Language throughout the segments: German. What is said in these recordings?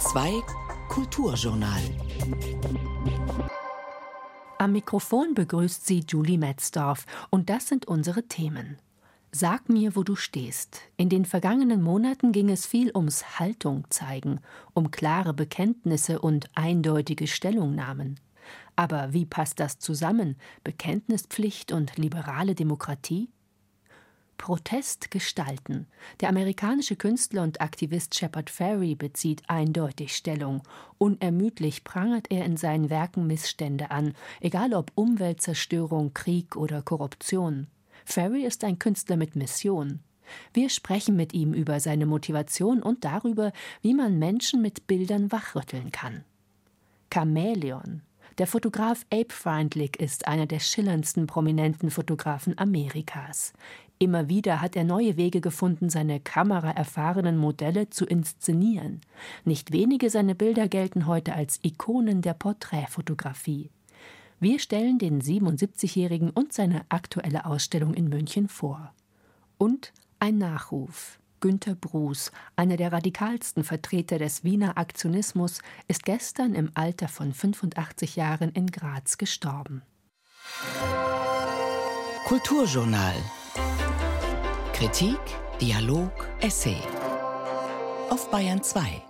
2 Kulturjournal. Am Mikrofon begrüßt sie Julie Metzdorf und das sind unsere Themen. Sag mir, wo du stehst. In den vergangenen Monaten ging es viel ums Haltung zeigen, um klare Bekenntnisse und eindeutige Stellungnahmen. Aber wie passt das zusammen? Bekenntnispflicht und liberale Demokratie? Protest gestalten. Der amerikanische Künstler und Aktivist Shepard Fairey bezieht eindeutig Stellung. Unermüdlich prangert er in seinen Werken Missstände an, egal ob Umweltzerstörung, Krieg oder Korruption. Fairey ist ein Künstler mit Mission. Wir sprechen mit ihm über seine Motivation und darüber, wie man Menschen mit Bildern wachrütteln kann. Chamäleon. Der Fotograf Abe Freundlich ist einer der schillerndsten prominenten Fotografen Amerikas. Immer wieder hat er neue Wege gefunden, seine kameraerfahrenen Modelle zu inszenieren. Nicht wenige seiner Bilder gelten heute als Ikonen der Porträtfotografie. Wir stellen den 77-Jährigen und seine aktuelle Ausstellung in München vor. Und ein Nachruf. Günter Bruß, einer der radikalsten Vertreter des Wiener Aktionismus, ist gestern im Alter von 85 Jahren in Graz gestorben. Kulturjournal Kritik, Dialog, Essay. Auf Bayern 2.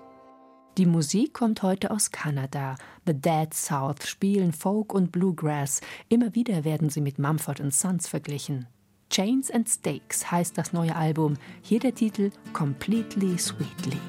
Die Musik kommt heute aus Kanada. The Dead South spielen Folk und Bluegrass. Immer wieder werden sie mit Mumford Sons verglichen. Chains and Stakes heißt das neue Album. Hier der Titel Completely Sweetly.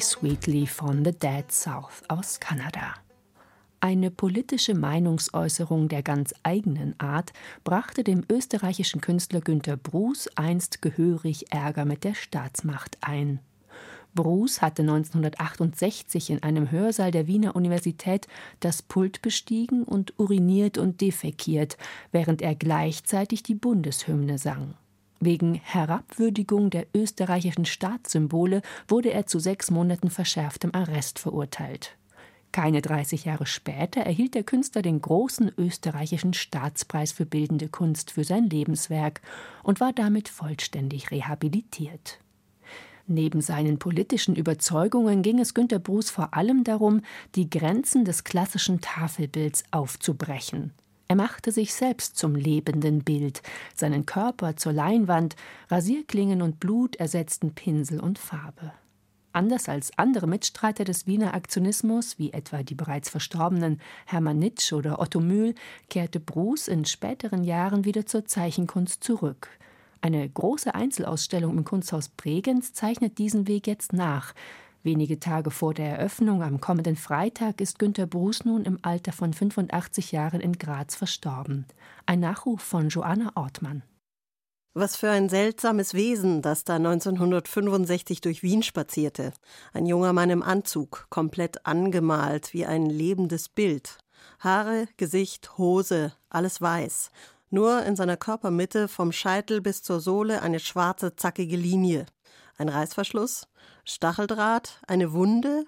Sweetly von The Dead South aus Kanada. Eine politische Meinungsäußerung der ganz eigenen Art brachte dem österreichischen Künstler Günter Bruß einst gehörig Ärger mit der Staatsmacht ein. Bruß hatte 1968 in einem Hörsaal der Wiener Universität das Pult bestiegen und uriniert und defekiert, während er gleichzeitig die Bundeshymne sang. Wegen Herabwürdigung der österreichischen Staatssymbole wurde er zu sechs Monaten verschärftem Arrest verurteilt. Keine 30 Jahre später erhielt der Künstler den großen österreichischen Staatspreis für bildende Kunst für sein Lebenswerk und war damit vollständig rehabilitiert. Neben seinen politischen Überzeugungen ging es Günter Bruß vor allem darum, die Grenzen des klassischen Tafelbilds aufzubrechen. Er machte sich selbst zum lebenden Bild, seinen Körper zur Leinwand, Rasierklingen und Blut ersetzten Pinsel und Farbe. Anders als andere Mitstreiter des Wiener Aktionismus, wie etwa die bereits verstorbenen Hermann Nitsch oder Otto Mühl, kehrte Bruß in späteren Jahren wieder zur Zeichenkunst zurück. Eine große Einzelausstellung im Kunsthaus Bregenz zeichnet diesen Weg jetzt nach. Wenige Tage vor der Eröffnung am kommenden Freitag ist Günter Bruß nun im Alter von 85 Jahren in Graz verstorben. Ein Nachruf von Joanna Ortmann. Was für ein seltsames Wesen, das da 1965 durch Wien spazierte. Ein junger Mann im Anzug, komplett angemalt wie ein lebendes Bild. Haare, Gesicht, Hose, alles weiß. Nur in seiner Körpermitte vom Scheitel bis zur Sohle eine schwarze, zackige Linie. Ein Reißverschluss, Stacheldraht, eine Wunde.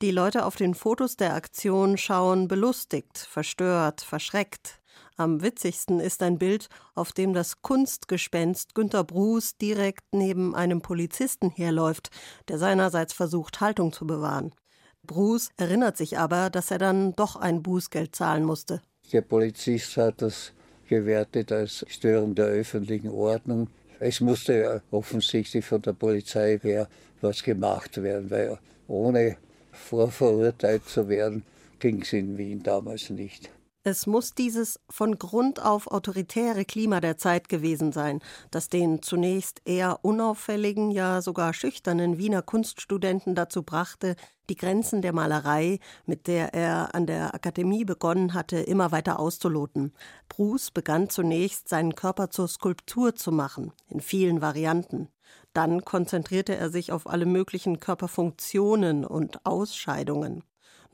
Die Leute auf den Fotos der Aktion schauen belustigt, verstört, verschreckt. Am witzigsten ist ein Bild, auf dem das Kunstgespenst Günter Bruß direkt neben einem Polizisten herläuft, der seinerseits versucht, Haltung zu bewahren. Bruce erinnert sich aber, dass er dann doch ein Bußgeld zahlen musste. Der Polizist hat das gewertet als Störung der öffentlichen Ordnung. Es musste offensichtlich von der Polizei her was gemacht werden, weil ohne vorverurteilt zu werden, ging es in Wien damals nicht. Es muss dieses von Grund auf autoritäre Klima der Zeit gewesen sein, das den zunächst eher unauffälligen, ja sogar schüchternen Wiener Kunststudenten dazu brachte, die Grenzen der Malerei, mit der er an der Akademie begonnen hatte, immer weiter auszuloten. Bruce begann zunächst, seinen Körper zur Skulptur zu machen, in vielen Varianten. Dann konzentrierte er sich auf alle möglichen Körperfunktionen und Ausscheidungen.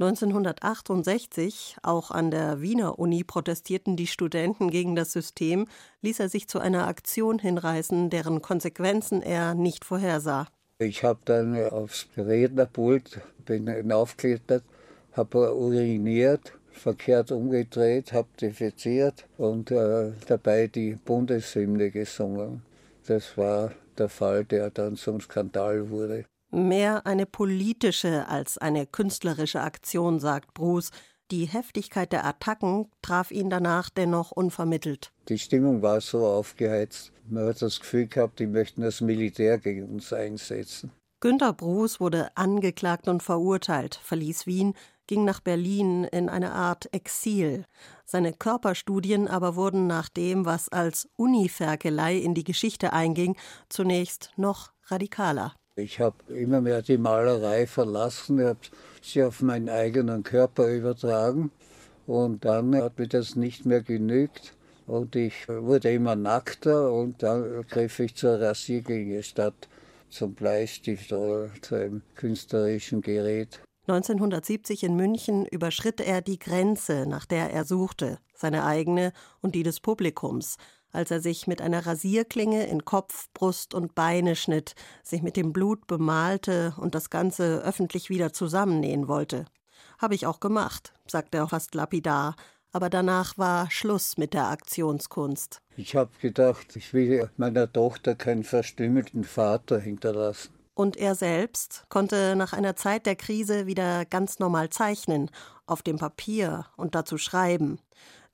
1968, auch an der Wiener Uni protestierten die Studenten gegen das System, ließ er sich zu einer Aktion hinreißen, deren Konsequenzen er nicht vorhersah. Ich habe dann aufs Rednerpult, bin hinaufgeklettert, habe uriniert, verkehrt umgedreht, habe defiziert und äh, dabei die Bundeshymne gesungen. Das war der Fall, der dann zum Skandal wurde. Mehr eine politische als eine künstlerische Aktion, sagt Bruce. Die Heftigkeit der Attacken traf ihn danach dennoch unvermittelt. Die Stimmung war so aufgeheizt. Man hat das Gefühl gehabt, die möchten das Militär gegen uns einsetzen. Günter Bruce wurde angeklagt und verurteilt, verließ Wien, ging nach Berlin in eine Art Exil. Seine Körperstudien aber wurden nach dem, was als Uniferkelei in die Geschichte einging, zunächst noch radikaler. Ich habe immer mehr die Malerei verlassen, ich habe sie auf meinen eigenen Körper übertragen und dann hat mir das nicht mehr genügt und ich wurde immer nackter und dann griff ich zur Rasierklinge statt zum Bleistift oder zu einem künstlerischen Gerät. 1970 in München überschritt er die Grenze, nach der er suchte, seine eigene und die des Publikums, als er sich mit einer Rasierklinge in Kopf, Brust und Beine schnitt, sich mit dem Blut bemalte und das Ganze öffentlich wieder zusammennähen wollte. Habe ich auch gemacht, sagte er fast lapidar, aber danach war Schluss mit der Aktionskunst. Ich habe gedacht, ich will meiner Tochter keinen verstümmelten Vater hinterlassen. Und er selbst konnte nach einer Zeit der Krise wieder ganz normal zeichnen, auf dem Papier und dazu schreiben.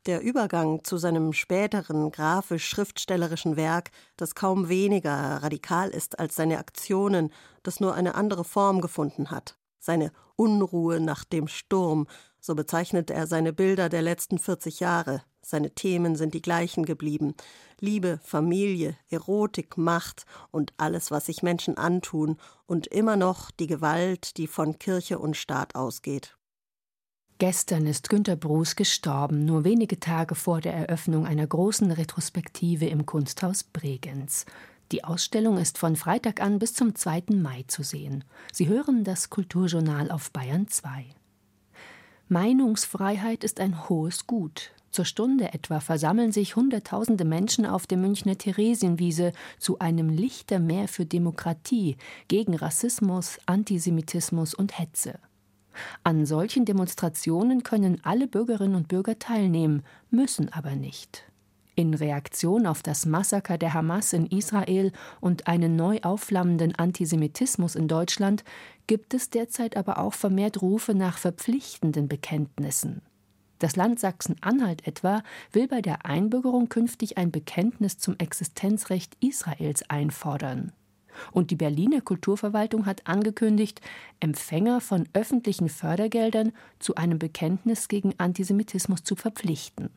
Der Übergang zu seinem späteren grafisch-schriftstellerischen Werk, das kaum weniger radikal ist als seine Aktionen, das nur eine andere Form gefunden hat. Seine Unruhe nach dem Sturm, so bezeichnet er seine Bilder der letzten 40 Jahre. Seine Themen sind die gleichen geblieben. Liebe, Familie, Erotik, Macht und alles, was sich Menschen antun und immer noch die Gewalt, die von Kirche und Staat ausgeht. Gestern ist Günter Bruß gestorben, nur wenige Tage vor der Eröffnung einer großen Retrospektive im Kunsthaus Bregenz. Die Ausstellung ist von Freitag an bis zum 2. Mai zu sehen. Sie hören das Kulturjournal auf Bayern 2. Meinungsfreiheit ist ein hohes Gut. Zur Stunde etwa versammeln sich Hunderttausende Menschen auf der Münchner Theresienwiese zu einem Lichtermeer für Demokratie, gegen Rassismus, Antisemitismus und Hetze. An solchen Demonstrationen können alle Bürgerinnen und Bürger teilnehmen, müssen aber nicht. In Reaktion auf das Massaker der Hamas in Israel und einen neu aufflammenden Antisemitismus in Deutschland gibt es derzeit aber auch vermehrt Rufe nach verpflichtenden Bekenntnissen. Das Land Sachsen-Anhalt etwa will bei der Einbürgerung künftig ein Bekenntnis zum Existenzrecht Israels einfordern. Und die Berliner Kulturverwaltung hat angekündigt, Empfänger von öffentlichen Fördergeldern zu einem Bekenntnis gegen Antisemitismus zu verpflichten.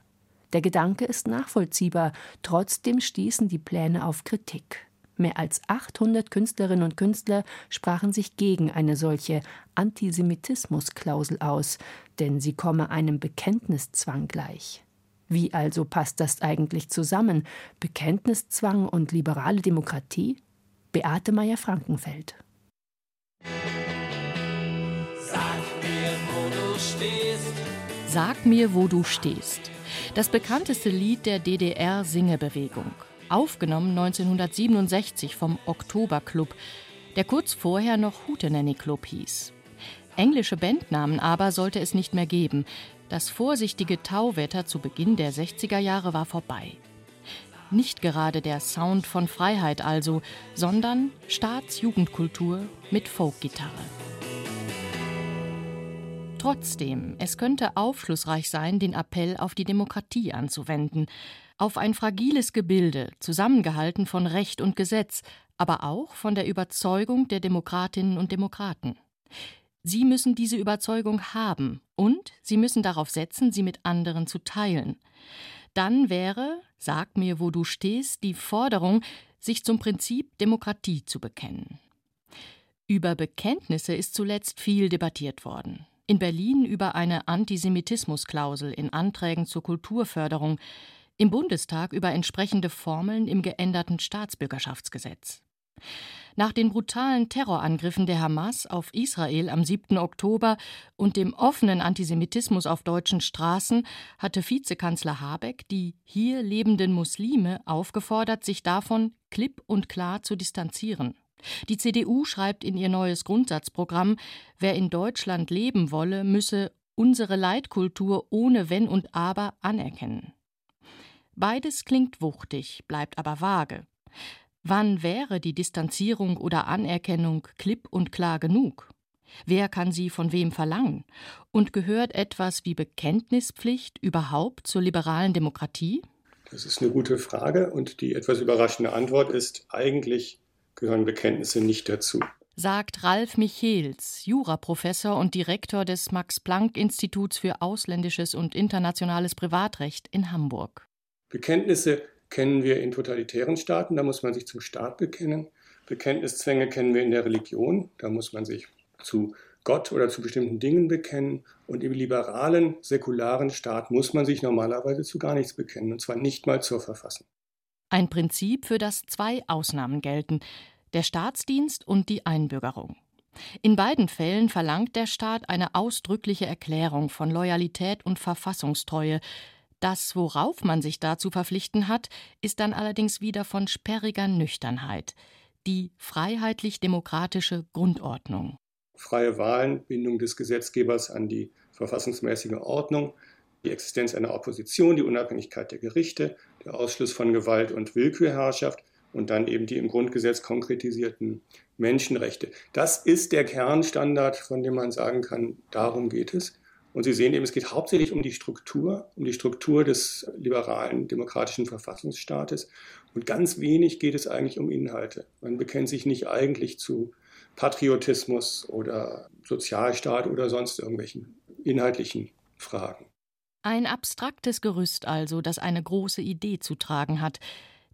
Der Gedanke ist nachvollziehbar, trotzdem stießen die Pläne auf Kritik. Mehr als 800 Künstlerinnen und Künstler sprachen sich gegen eine solche Antisemitismusklausel aus, denn sie komme einem Bekenntniszwang gleich. Wie also passt das eigentlich zusammen? Bekenntniszwang und liberale Demokratie? Beate Meyer-Frankenfeld. Sag mir, wo du stehst. Sag mir, wo du stehst. Das bekannteste Lied der DDR-Singebewegung aufgenommen 1967 vom Oktoberclub, der kurz vorher noch Hootenanny Club hieß. Englische Bandnamen aber sollte es nicht mehr geben. Das vorsichtige Tauwetter zu Beginn der 60er Jahre war vorbei. Nicht gerade der Sound von Freiheit also, sondern Staatsjugendkultur mit Folkgitarre. Trotzdem, es könnte aufschlussreich sein, den Appell auf die Demokratie anzuwenden, auf ein fragiles Gebilde, zusammengehalten von Recht und Gesetz, aber auch von der Überzeugung der Demokratinnen und Demokraten. Sie müssen diese Überzeugung haben und sie müssen darauf setzen, sie mit anderen zu teilen. Dann wäre, sag mir, wo du stehst, die Forderung, sich zum Prinzip Demokratie zu bekennen. Über Bekenntnisse ist zuletzt viel debattiert worden. In Berlin über eine Antisemitismusklausel in Anträgen zur Kulturförderung, im Bundestag über entsprechende Formeln im geänderten Staatsbürgerschaftsgesetz. Nach den brutalen Terrorangriffen der Hamas auf Israel am 7. Oktober und dem offenen Antisemitismus auf deutschen Straßen hatte Vizekanzler Habeck die hier lebenden Muslime aufgefordert, sich davon klipp und klar zu distanzieren. Die CDU schreibt in ihr neues Grundsatzprogramm, wer in Deutschland leben wolle, müsse unsere Leitkultur ohne Wenn und Aber anerkennen. Beides klingt wuchtig, bleibt aber vage. Wann wäre die Distanzierung oder Anerkennung klipp und klar genug? Wer kann sie von wem verlangen? Und gehört etwas wie Bekenntnispflicht überhaupt zur liberalen Demokratie? Das ist eine gute Frage und die etwas überraschende Antwort ist, eigentlich gehören Bekenntnisse nicht dazu. Sagt Ralf Michels, Juraprofessor und Direktor des Max-Planck-Instituts für ausländisches und internationales Privatrecht in Hamburg. Bekenntnisse kennen wir in totalitären Staaten, da muss man sich zum Staat bekennen. Bekenntniszwänge kennen wir in der Religion, da muss man sich zu Gott oder zu bestimmten Dingen bekennen. Und im liberalen, säkularen Staat muss man sich normalerweise zu gar nichts bekennen, und zwar nicht mal zur Verfassung. Ein Prinzip, für das zwei Ausnahmen gelten, der Staatsdienst und die Einbürgerung. In beiden Fällen verlangt der Staat eine ausdrückliche Erklärung von Loyalität und Verfassungstreue, das, worauf man sich da zu verpflichten hat, ist dann allerdings wieder von sperriger Nüchternheit. Die freiheitlich-demokratische Grundordnung. Freie Wahlen, Bindung des Gesetzgebers an die verfassungsmäßige Ordnung, die Existenz einer Opposition, die Unabhängigkeit der Gerichte, der Ausschluss von Gewalt und Willkürherrschaft und dann eben die im Grundgesetz konkretisierten Menschenrechte. Das ist der Kernstandard, von dem man sagen kann, darum geht es. Und Sie sehen eben, es geht hauptsächlich um die Struktur, um die Struktur des liberalen demokratischen Verfassungsstaates. Und ganz wenig geht es eigentlich um Inhalte. Man bekennt sich nicht eigentlich zu Patriotismus oder Sozialstaat oder sonst irgendwelchen inhaltlichen Fragen. Ein abstraktes Gerüst also, das eine große Idee zu tragen hat.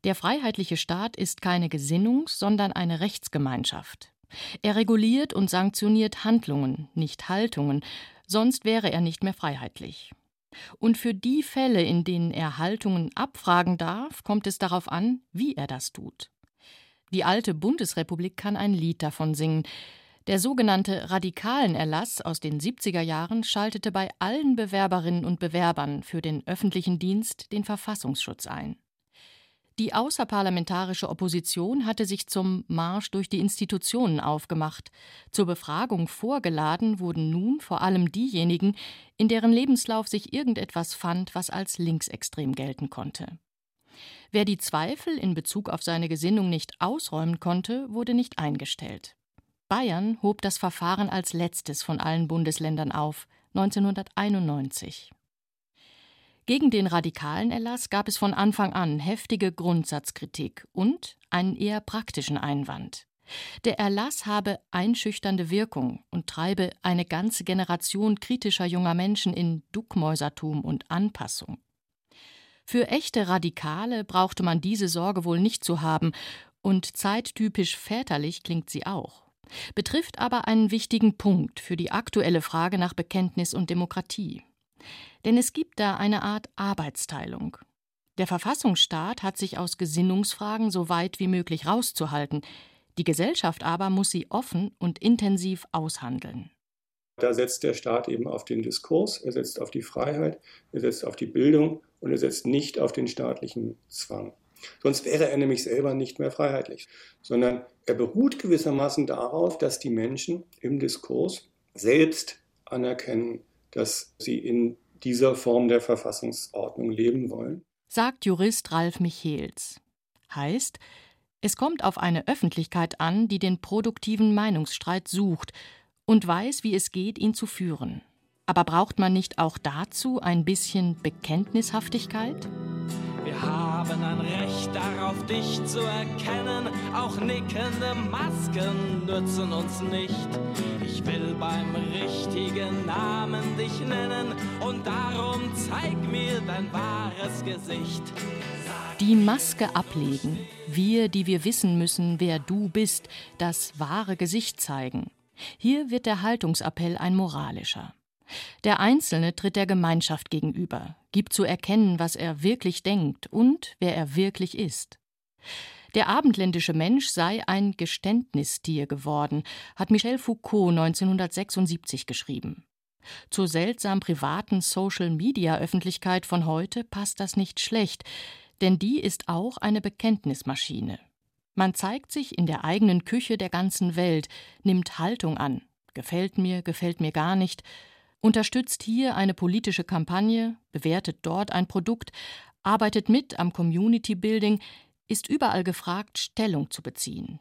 Der freiheitliche Staat ist keine Gesinnungs-, sondern eine Rechtsgemeinschaft. Er reguliert und sanktioniert Handlungen, nicht Haltungen, sonst wäre er nicht mehr freiheitlich. Und für die Fälle, in denen er Haltungen abfragen darf, kommt es darauf an, wie er das tut. Die alte Bundesrepublik kann ein Lied davon singen. Der sogenannte Radikalenerlass aus den 70er Jahren schaltete bei allen Bewerberinnen und Bewerbern für den öffentlichen Dienst den Verfassungsschutz ein. Die außerparlamentarische Opposition hatte sich zum Marsch durch die Institutionen aufgemacht. Zur Befragung vorgeladen wurden nun vor allem diejenigen, in deren Lebenslauf sich irgendetwas fand, was als linksextrem gelten konnte. Wer die Zweifel in Bezug auf seine Gesinnung nicht ausräumen konnte, wurde nicht eingestellt. Bayern hob das Verfahren als letztes von allen Bundesländern auf, 1991. Gegen den radikalen Erlass gab es von Anfang an heftige Grundsatzkritik und einen eher praktischen Einwand. Der Erlass habe einschüchternde Wirkung und treibe eine ganze Generation kritischer junger Menschen in Duckmäusertum und Anpassung. Für echte Radikale brauchte man diese Sorge wohl nicht zu haben, Und zeittypisch väterlich klingt sie auch, betrifft aber einen wichtigen Punkt für die aktuelle Frage nach Bekenntnis und Demokratie. Denn es gibt da eine Art Arbeitsteilung. Der Verfassungsstaat hat sich aus Gesinnungsfragen so weit wie möglich rauszuhalten, die Gesellschaft aber muss sie offen und intensiv aushandeln. Da setzt der Staat eben auf den Diskurs, er setzt auf die Freiheit, er setzt auf die Bildung und er setzt nicht auf den staatlichen Zwang. Sonst wäre er nämlich selber nicht mehr freiheitlich, sondern er beruht gewissermaßen darauf, dass die Menschen im Diskurs selbst anerkennen, dass sie in dieser Form der Verfassungsordnung leben wollen. Sagt Jurist Ralf Michels. Heißt, es kommt auf eine Öffentlichkeit an, die den produktiven Meinungsstreit sucht und weiß, wie es geht, ihn zu führen. Aber braucht man nicht auch dazu ein bisschen Bekenntnishaftigkeit? Haben ein Recht darauf, dich zu erkennen. Auch nickende Masken nützen uns nicht. Ich will beim richtigen Namen dich nennen und darum zeig mir dein wahres Gesicht. Die Maske ablegen. Wir, die wir wissen müssen, wer du bist, das wahre Gesicht zeigen. Hier wird der Haltungsappell ein moralischer. Der Einzelne tritt der Gemeinschaft gegenüber, gibt zu erkennen, was er wirklich denkt und wer er wirklich ist. Der abendländische Mensch sei ein Geständnistier geworden, hat Michel Foucault 1976 geschrieben. Zur seltsam privaten Social-Media-Öffentlichkeit von heute passt das nicht schlecht, denn die ist auch eine Bekenntnismaschine. Man zeigt sich in der eigenen Küche der ganzen Welt, nimmt Haltung an. Gefällt mir, gefällt mir gar nicht. Unterstützt hier eine politische Kampagne, bewertet dort ein Produkt, arbeitet mit am Community Building, ist überall gefragt, Stellung zu beziehen.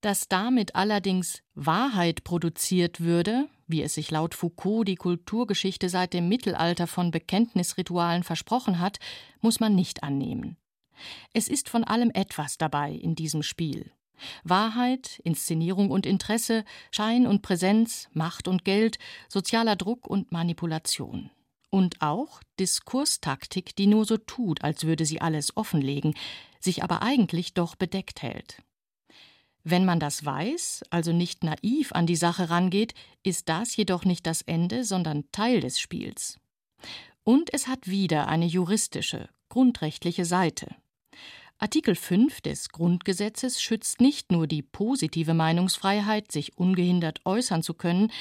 Dass damit allerdings Wahrheit produziert würde, wie es sich laut Foucault die Kulturgeschichte seit dem Mittelalter von Bekenntnisritualen versprochen hat, muss man nicht annehmen. Es ist von allem etwas dabei in diesem Spiel. Wahrheit, Inszenierung und Interesse, Schein und Präsenz, Macht und Geld, sozialer Druck und Manipulation. Und auch Diskurstaktik, die nur so tut, als würde sie alles offenlegen, sich aber eigentlich doch bedeckt hält. Wenn man das weiß, also nicht naiv an die Sache rangeht, ist das jedoch nicht das Ende, sondern Teil des Spiels. Und es hat wieder eine juristische, grundrechtliche Seite. Artikel 5 des Grundgesetzes schützt nicht nur die positive Meinungsfreiheit, sich ungehindert äußern zu können,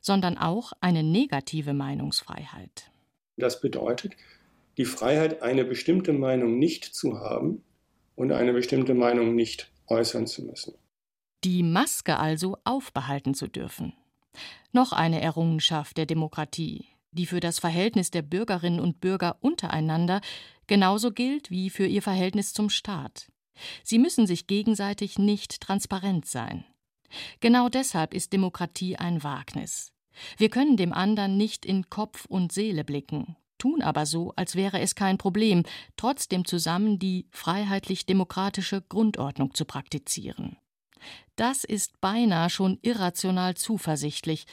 sondern auch eine negative Meinungsfreiheit. Das bedeutet, die Freiheit, eine bestimmte Meinung nicht zu haben und eine bestimmte Meinung nicht äußern zu müssen. Die Maske also aufbehalten zu dürfen. Noch eine Errungenschaft der Demokratie, die für das Verhältnis der Bürgerinnen und Bürger untereinander genauso gilt wie für ihr Verhältnis zum Staat. Sie müssen sich gegenseitig nicht transparent sein. Genau deshalb ist Demokratie ein Wagnis. Wir können dem anderen nicht in Kopf und Seele blicken, tun aber so, als wäre es kein Problem, trotzdem zusammen die freiheitlich-demokratische Grundordnung zu praktizieren. Das ist beinahe schon irrational zuversichtlich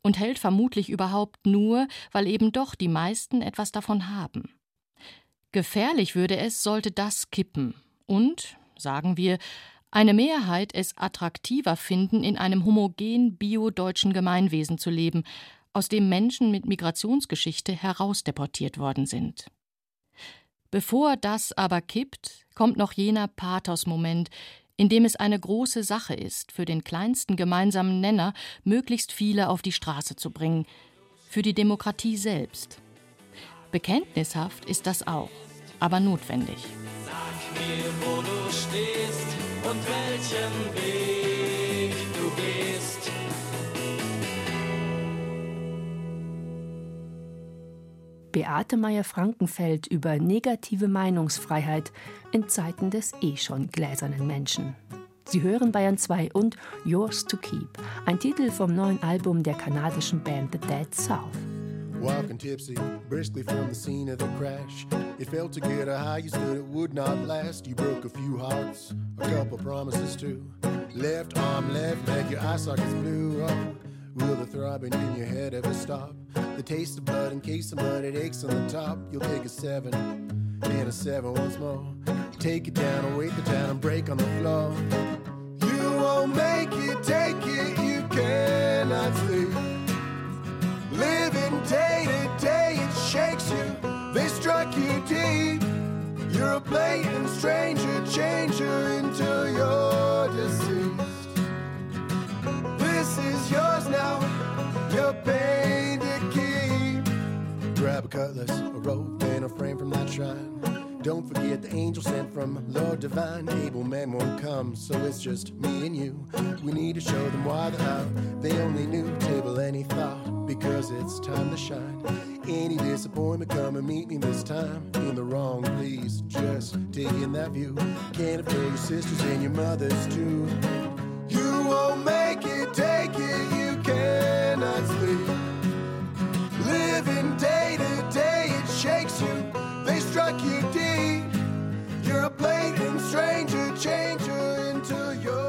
und hält vermutlich überhaupt nur, weil eben doch die meisten etwas davon haben. Gefährlich würde es, sollte das kippen und, sagen wir, eine Mehrheit es attraktiver finden, in einem homogen bio-deutschen Gemeinwesen zu leben, aus dem Menschen mit Migrationsgeschichte herausdeportiert worden sind. Bevor das aber kippt, kommt noch jener Pathos-Moment, in dem es eine große Sache ist, für den kleinsten gemeinsamen Nenner möglichst viele auf die Straße zu bringen, für die Demokratie selbst. Bekenntnishaft ist das auch aber notwendig. Sag mir, wo du stehst und welchen Weg du gehst. Beate Meyer-Frankenfeld über negative Meinungsfreiheit in Zeiten des eh schon gläsernen Menschen. Sie hören Bayern 2 und Yours to Keep, ein Titel vom neuen Album der kanadischen Band The Dead South. Mm-hmm. Walking tipsy, briskly from the scene of the crash. It felt to get a high you stood, it would not last. You broke a few hearts, a couple promises too. Left arm, left leg, your eye sockets blew up. Will the throbbing in your head ever stop? The taste of blood in case of mud, it aches on the top. You'll take a seven and a seven once more. Take it down, wait the town and break on the floor. You won't make it, take it, you cannot sleep. Day to day, it shakes you. They struck you deep. You're a blatant stranger, changer until you're deceased. This is yours now, your pain to keep. Grab a cutlass, a rope, and a frame from that shrine. Don't forget the angel sent from Lord Divine. Able man won't come, so it's just me and you. We need to show them why they're out. They only knew table any thought, because it's time to shine. Any disappointment, come and meet me this time. In the wrong, please just take in that view. Can't fail your sisters and your mothers too. You won't make it, take it, you cannot sleep. Living day to day, it shakes you. They struck you deep. You're a blatant stranger, changer into your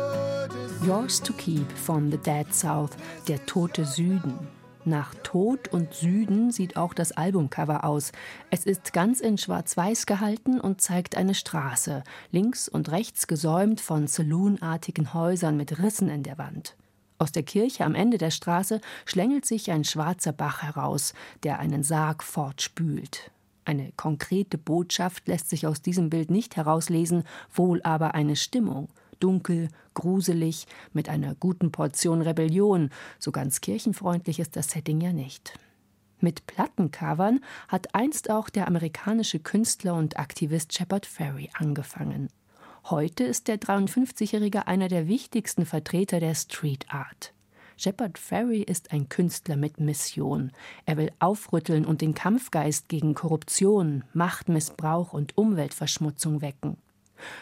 Yours to Keep von The Dead South, der tote Süden. Nach Tod und Süden sieht auch das Albumcover aus. Es ist ganz in Schwarz-Weiß gehalten und zeigt eine Straße, links und rechts gesäumt von saloonartigen Häusern mit Rissen in der Wand. Aus der Kirche am Ende der Straße schlängelt sich ein schwarzer Bach heraus, der einen Sarg fortspült. Eine konkrete Botschaft lässt sich aus diesem Bild nicht herauslesen, wohl aber eine Stimmung. Dunkel, gruselig, mit einer guten Portion Rebellion. So ganz kirchenfreundlich ist das Setting ja nicht. Mit Plattencovern hat einst auch der amerikanische Künstler und Aktivist Shepard Ferry angefangen. Heute ist der 53-Jährige einer der wichtigsten Vertreter der Street Art. Shepard Ferry ist ein Künstler mit Mission. Er will aufrütteln und den Kampfgeist gegen Korruption, Machtmissbrauch und Umweltverschmutzung wecken.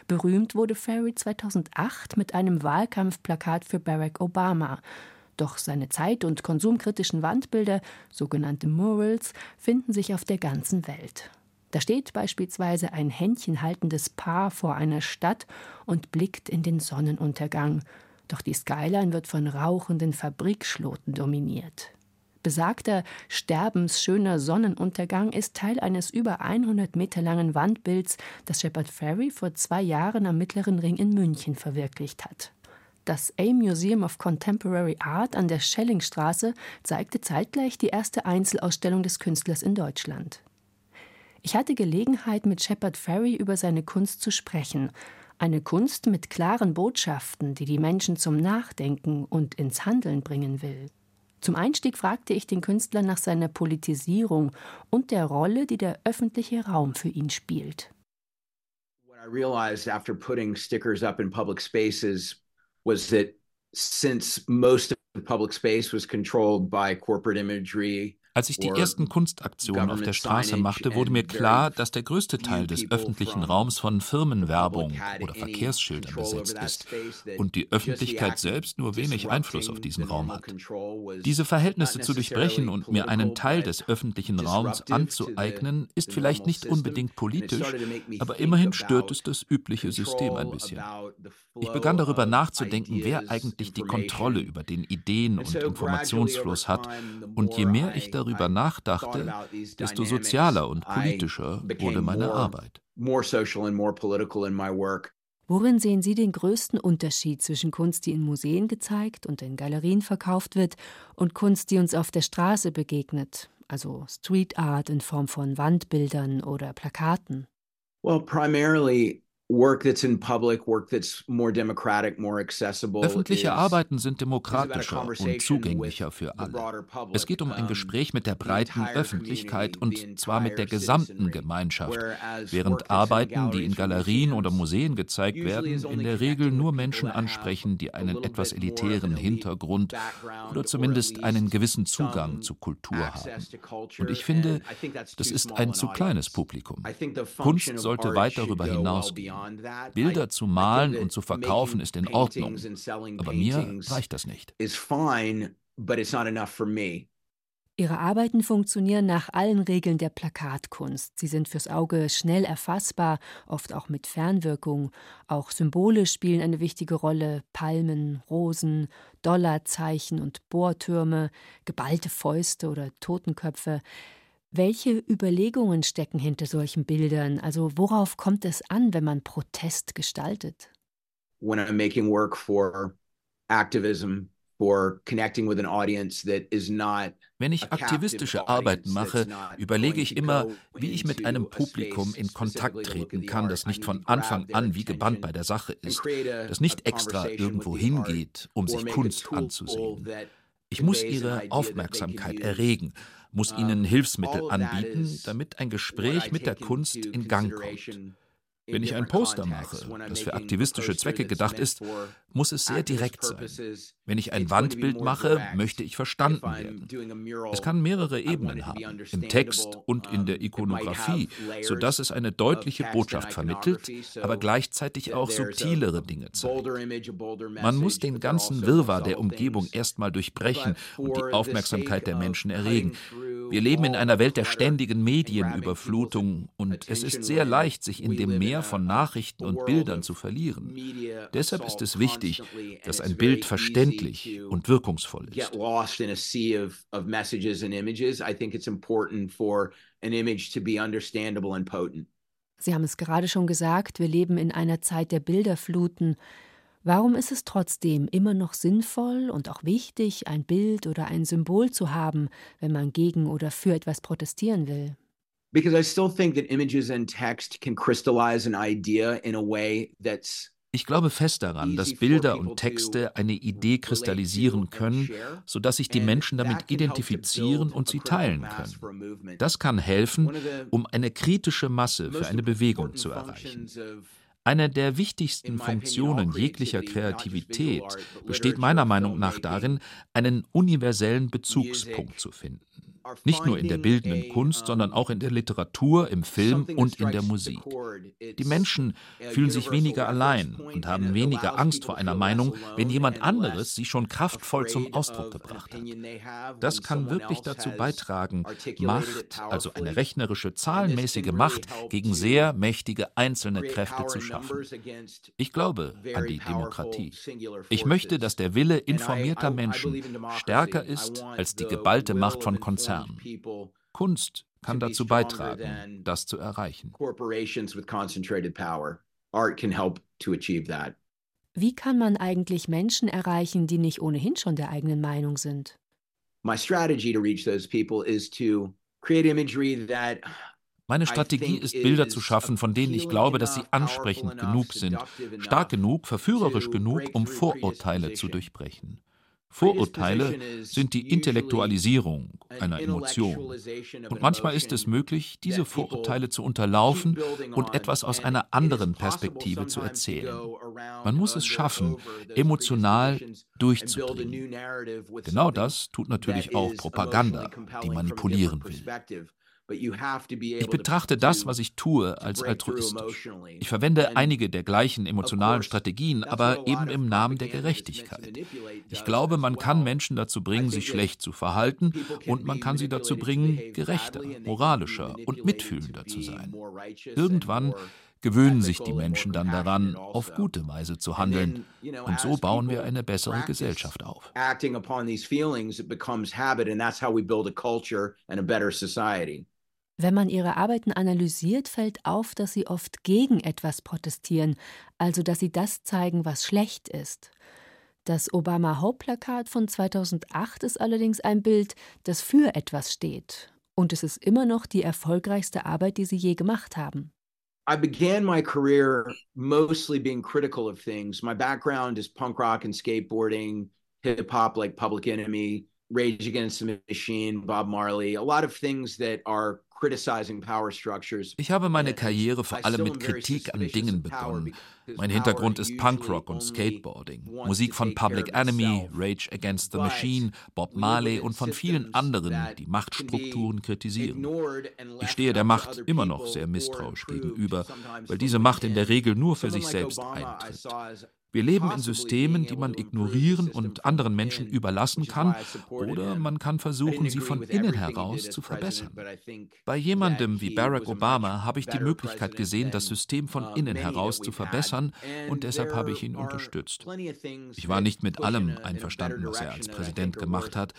Berühmt wurde Ferry 2008 mit einem Wahlkampfplakat für Barack Obama. Doch seine zeit- und konsumkritischen Wandbilder, sogenannte Murals, finden sich auf der ganzen Welt. Da steht beispielsweise ein händchenhaltendes Paar vor einer Stadt und blickt in den Sonnenuntergang. Doch die Skyline wird von rauchenden Fabrikschloten dominiert. Besagter sterbensschöner Sonnenuntergang ist Teil eines über 100 Meter langen Wandbilds, das Shepard Ferry vor zwei Jahren am Mittleren Ring in München verwirklicht hat. Das A Museum of Contemporary Art an der Schellingstraße zeigte zeitgleich die erste Einzelausstellung des Künstlers in Deutschland. Ich hatte Gelegenheit, mit Shepard Ferry über seine Kunst zu sprechen. Eine Kunst mit klaren Botschaften, die die Menschen zum Nachdenken und ins Handeln bringen will. Zum Einstieg fragte ich den Künstler nach seiner Politisierung und der Rolle, die der öffentliche Raum für ihn spielt. What I realized after putting stickers up in public spaces was that since most of public space was controlled by corporate imagery Als ich die ersten Kunstaktionen auf der Straße machte, wurde mir klar, dass der größte Teil des öffentlichen Raums von Firmenwerbung oder Verkehrsschildern besetzt ist und die Öffentlichkeit selbst nur wenig Einfluss auf diesen Raum hat. Diese Verhältnisse zu durchbrechen und mir einen Teil des öffentlichen Raums anzueignen, ist vielleicht nicht unbedingt politisch, aber immerhin stört es das übliche System ein bisschen. Ich begann darüber nachzudenken, wer eigentlich die Kontrolle über den Ideen- und Informationsfluss hat, und je mehr ich darüber darüber nachdachte, desto sozialer und politischer wurde meine Arbeit. Worin sehen Sie den größten Unterschied zwischen Kunst, die in Museen gezeigt und in Galerien verkauft wird, und Kunst, die uns auf der Straße begegnet, also Street Art in Form von Wandbildern oder Plakaten? Well, primarily Öffentliche Arbeiten sind demokratischer und zugänglicher für alle. Es geht um ein Gespräch mit der breiten Öffentlichkeit und zwar mit der gesamten Gemeinschaft, während Arbeiten, die in Galerien oder Museen gezeigt werden, in der Regel nur Menschen ansprechen, die einen etwas elitären Hintergrund oder zumindest einen gewissen Zugang zu Kultur haben. Und ich finde, das ist ein zu kleines Publikum. Kunst sollte weit darüber hinausgehen. Bilder zu malen und zu verkaufen ist in Ordnung, aber mir reicht das nicht. Ihre Arbeiten funktionieren nach allen Regeln der Plakatkunst. Sie sind fürs Auge schnell erfassbar, oft auch mit Fernwirkung. Auch Symbole spielen eine wichtige Rolle. Palmen, Rosen, Dollarzeichen und Bohrtürme, geballte Fäuste oder Totenköpfe. Welche Überlegungen stecken hinter solchen Bildern? Also worauf kommt es an, wenn man Protest gestaltet? When I'm making work for activism, for connecting with an audience that is not wenn ich aktivistische Arbeiten mache, überlege ich immer, wie ich mit einem Publikum in Kontakt treten kann, das nicht von Anfang an wie gebannt bei der Sache ist, das nicht extra irgendwo hingeht, um sich Kunst anzusehen. Ich muss ihre Aufmerksamkeit erregen, muss ihnen Hilfsmittel anbieten, damit ein Gespräch mit der Kunst in Gang kommt. Wenn ich ein Poster mache, das für aktivistische Zwecke gedacht ist, muss es sehr direkt sein. Wenn ich ein Wandbild mache, möchte ich verstanden werden. Es kann mehrere Ebenen haben, im Text und in der Ikonografie, sodass es eine deutliche Botschaft vermittelt, aber gleichzeitig auch subtilere Dinge zeigt. Man muss den ganzen Wirrwarr der Umgebung erstmal durchbrechen und die Aufmerksamkeit der Menschen erregen. Wir leben in einer Welt der ständigen Medienüberflutung und es ist sehr leicht, sich in dem Meer von Nachrichten und Bildern zu verlieren. Deshalb ist es wichtig, dass ein Bild verständlich und wirkungsvoll ist. Sie haben es gerade schon gesagt, wir leben in einer Zeit der Bilderfluten. Warum ist es trotzdem immer noch sinnvoll und auch wichtig, ein Bild oder ein Symbol zu haben, wenn man gegen oder für etwas protestieren will? Because I still think that images and text can crystallize an idea in a way that's ich glaube fest daran, dass Bilder und Texte eine Idee kristallisieren können, sodass sich die Menschen damit identifizieren und sie teilen können. Das kann helfen, um eine kritische Masse für eine Bewegung zu erreichen. Eine der wichtigsten Funktionen jeglicher Kreativität besteht meiner Meinung nach darin, einen universellen Bezugspunkt zu finden. Nicht nur in der bildenden Kunst, sondern auch in der Literatur, im Film und in der Musik. Die Menschen fühlen sich weniger allein und haben weniger Angst vor einer Meinung, wenn jemand anderes sie schon kraftvoll zum Ausdruck gebracht hat. Das kann wirklich dazu beitragen, Macht, also eine rechnerische, zahlenmäßige Macht, gegen sehr mächtige einzelne Kräfte zu schaffen. Ich glaube an die Demokratie. Ich möchte, dass der Wille informierter Menschen stärker ist als die geballte Macht von Konzernen. Konzern. Kunst kann dazu beitragen, das zu erreichen. Wie kann man eigentlich Menschen erreichen, die nicht ohnehin schon der eigenen Meinung sind? My strategy to reach those people is to create imagery that meine Strategie ist, Bilder zu schaffen, von denen ich glaube, dass sie ansprechend genug sind, stark genug, verführerisch genug, um Vorurteile zu durchbrechen. Vorurteile sind die Intellektualisierung einer Emotion. Und manchmal ist es möglich, diese Vorurteile zu unterlaufen und etwas aus einer anderen Perspektive zu erzählen. Man muss es schaffen, emotional durchzudringen. Genau das tut natürlich auch Propaganda, die manipulieren will. Ich betrachte das, was ich tue, als altruistisch. Ich verwende einige der gleichen emotionalen Strategien, aber eben im Namen der Gerechtigkeit. Ich glaube, man kann Menschen dazu bringen, sich schlecht zu verhalten und man kann sie dazu bringen, gerechter, moralischer und mitfühlender zu sein. Irgendwann gewöhnen sich die Menschen dann daran, auf gute Weise zu handeln. Und so bauen wir eine bessere Gesellschaft auf. Wenn man ihre Arbeiten analysiert, fällt auf, dass sie oft gegen etwas protestieren, also dass sie das zeigen, was schlecht ist. Das Obama-Hauptplakat von 2008 ist allerdings ein Bild, das für etwas steht. Und es ist immer noch die erfolgreichste Arbeit, die sie je gemacht haben. I began my career mostly being critical of things. My background is punk rock and skateboarding, hip hop like Public Enemy, Rage Against the Machine, Bob Marley, a lot of things that are Ich habe meine Karriere vor allem mit Kritik an Dingen begonnen. Mein Hintergrund ist Punkrock und Skateboarding, Musik von Public Enemy, Rage Against the Machine, Bob Marley und von vielen anderen, die Machtstrukturen kritisieren. Ich stehe der Macht immer noch sehr misstrauisch gegenüber, weil diese Macht in der Regel nur für sich selbst eintritt. Wir leben in Systemen, die man ignorieren und anderen Menschen überlassen kann, oder man kann versuchen, sie von innen heraus zu verbessern. Bei jemandem wie Barack Obama habe ich die Möglichkeit gesehen, das System von innen heraus zu verbessern, und deshalb habe ich ihn unterstützt. Ich war nicht mit allem einverstanden, was er als Präsident gemacht hat,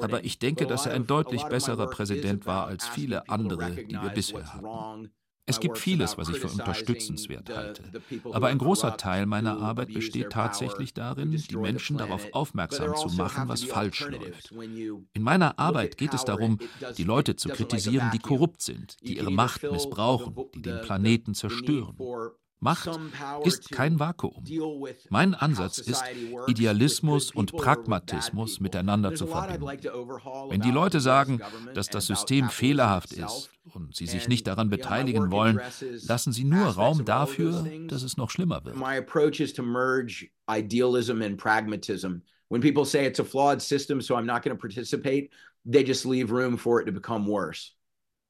aber ich denke, dass er ein deutlich besserer Präsident war als viele andere, die wir bisher hatten. Es gibt vieles, was ich für unterstützenswert halte. Aber ein großer Teil meiner Arbeit besteht tatsächlich darin, die Menschen darauf aufmerksam zu machen, was falsch läuft. In meiner Arbeit geht es darum, die Leute zu kritisieren, die korrupt sind, die ihre Macht missbrauchen, die den Planeten zerstören. Macht ist kein Vakuum. Mein Ansatz ist, Idealismus und Pragmatismus miteinander zu verbinden. Wenn die Leute sagen, dass das System fehlerhaft ist und sie sich nicht daran beteiligen wollen, lassen sie nur Raum dafür, dass es noch schlimmer wird. When people say it's a flawed system, so I'm not going to participate, they just leave room for it to become worse.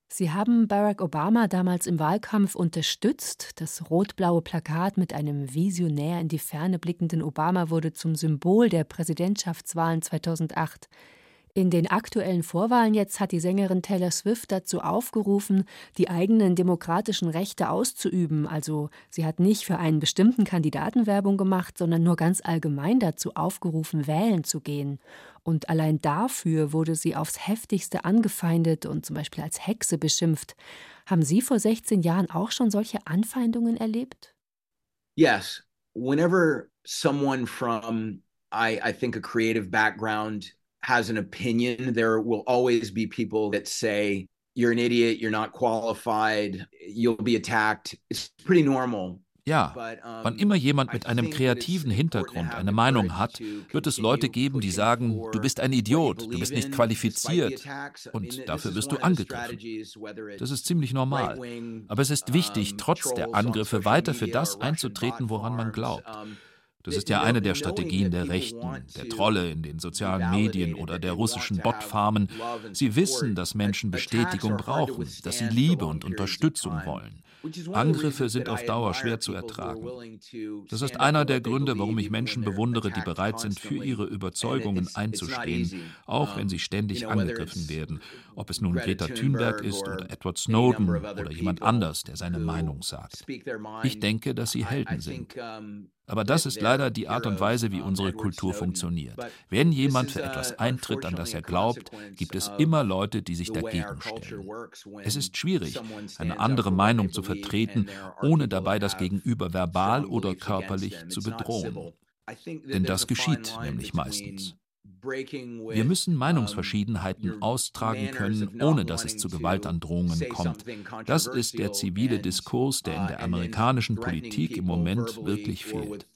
Sie haben Barack Obama damals im Wahlkampf unterstützt. Das rot-blaue Plakat mit einem visionär in die Ferne blickenden Obama wurde zum Symbol der Präsidentschaftswahlen 2008. In den aktuellen Vorwahlen jetzt hat die Sängerin Taylor Swift dazu aufgerufen, die eigenen demokratischen Rechte auszuüben. Also sie hat nicht für einen bestimmten Kandidaten Werbung gemacht, sondern nur ganz allgemein dazu aufgerufen, wählen zu gehen. Und allein dafür wurde sie aufs heftigste angefeindet und zum Beispiel als Hexe beschimpft. Haben Sie vor 16 Jahren auch schon solche Anfeindungen erlebt? Yes. Whenever someone from I, I think a creative background has an opinion, there will always be people that say, you're an idiot, you're not qualified, you'll be attacked. It's pretty normal. Ja, wann immer jemand mit einem kreativen Hintergrund eine Meinung hat, wird es Leute geben, die sagen, du bist ein Idiot, du bist nicht qualifiziert und dafür wirst du angegriffen. Das ist ziemlich normal. Aber es ist wichtig, trotz der Angriffe weiter für das einzutreten, woran man glaubt. Das ist ja eine der Strategien der Rechten, der Trolle in den sozialen Medien oder der russischen Botfarmen. Sie wissen, dass Menschen Bestätigung brauchen, dass sie Liebe und Unterstützung wollen. Angriffe sind auf Dauer schwer zu ertragen. Das ist einer der Gründe, warum ich Menschen bewundere, die bereit sind, für ihre Überzeugungen einzustehen, auch wenn sie ständig angegriffen werden, ob es nun Greta Thunberg ist oder Edward Snowden oder jemand anders, der seine Meinung sagt. Ich denke, dass sie Helden sind. Aber das ist leider die Art und Weise, wie unsere Kultur funktioniert. Wenn jemand für etwas eintritt, an das er glaubt, gibt es immer Leute, die sich dagegen stellen. Es ist schwierig, eine andere Meinung zu vertreten, ohne dabei das Gegenüber verbal oder körperlich zu bedrohen. Denn das geschieht nämlich meistens. Wir müssen Meinungsverschiedenheiten austragen können, ohne dass es zu Gewaltandrohungen kommt. Das ist der zivile Diskurs, der in der amerikanischen Politik im Moment wirklich fehlt.